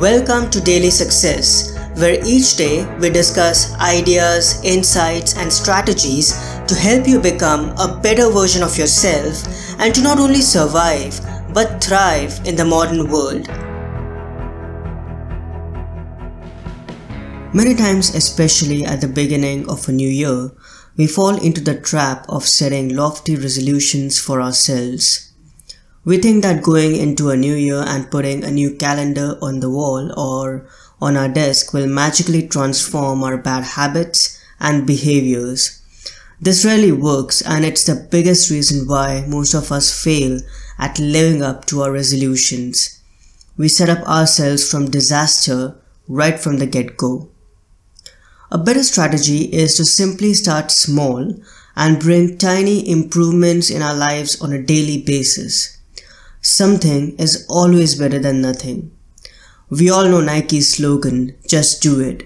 Welcome to Daily Success, where each day we discuss ideas, insights, and strategies to help you become a better version of yourself and to not only survive but thrive in the modern world. Many times, especially at the beginning of a new year, we fall into the trap of setting lofty resolutions for ourselves. We think that going into a new year and putting a new calendar on the wall or on our desk will magically transform our bad habits and behaviors. This rarely works and it's the biggest reason why most of us fail at living up to our resolutions. We set up ourselves from disaster right from the get go. A better strategy is to simply start small and bring tiny improvements in our lives on a daily basis. Something is always better than nothing. We all know Nike's slogan, just do it.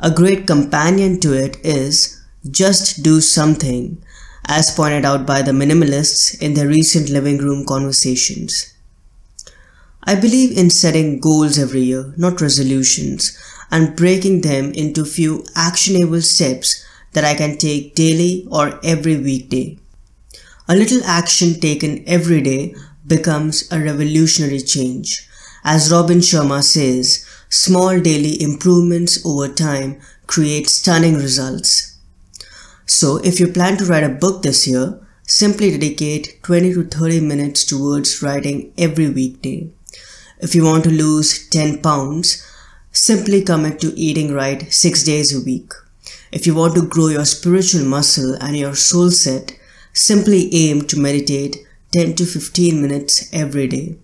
A great companion to it is just do something, as pointed out by the minimalists in their recent living room conversations. I believe in setting goals every year, not resolutions, and breaking them into few actionable steps that I can take daily or every weekday. A little action taken every day becomes a revolutionary change. As Robin Sharma says, small daily improvements over time create stunning results. So, if you plan to write a book this year, simply dedicate 20 to 30 minutes towards writing every weekday. If you want to lose 10 pounds, simply commit to eating right 6 days a week. If you want to grow your spiritual muscle and your soul set, simply aim to meditate 10 to 15 minutes every day.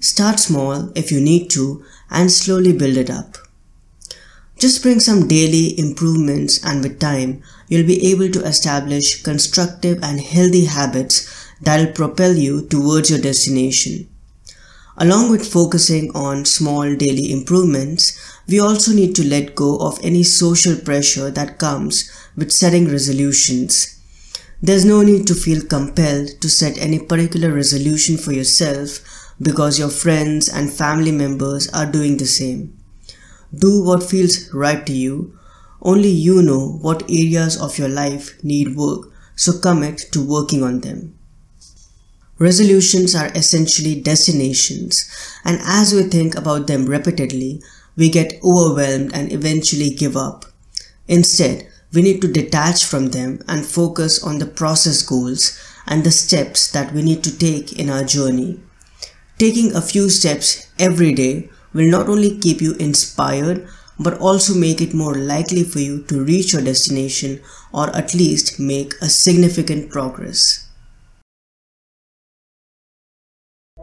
Start small if you need to and slowly build it up. Just bring some daily improvements and with time, you'll be able to establish constructive and healthy habits that'll propel you towards your destination. Along with focusing on small daily improvements, we also need to let go of any social pressure that comes with setting resolutions there's no need to feel compelled to set any particular resolution for yourself because your friends and family members are doing the same. Do what feels right to you. Only you know what areas of your life need work, so commit to working on them. Resolutions are essentially destinations, and as we think about them repeatedly, we get overwhelmed and eventually give up. Instead, we need to detach from them and focus on the process goals and the steps that we need to take in our journey. Taking a few steps every day will not only keep you inspired but also make it more likely for you to reach your destination or at least make a significant progress.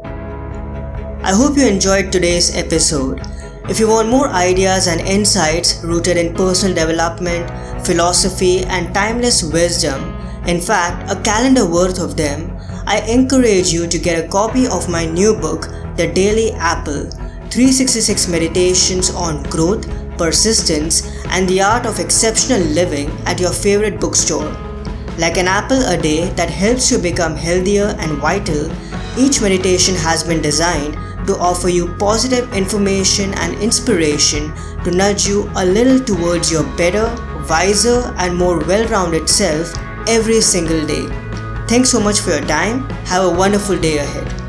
I hope you enjoyed today's episode. If you want more ideas and insights rooted in personal development, philosophy, and timeless wisdom, in fact, a calendar worth of them, I encourage you to get a copy of my new book, The Daily Apple 366 Meditations on Growth, Persistence, and the Art of Exceptional Living at your favorite bookstore. Like an apple a day that helps you become healthier and vital, each meditation has been designed to offer you positive information and inspiration to nudge you a little towards your better, wiser, and more well rounded self every single day. Thanks so much for your time. Have a wonderful day ahead.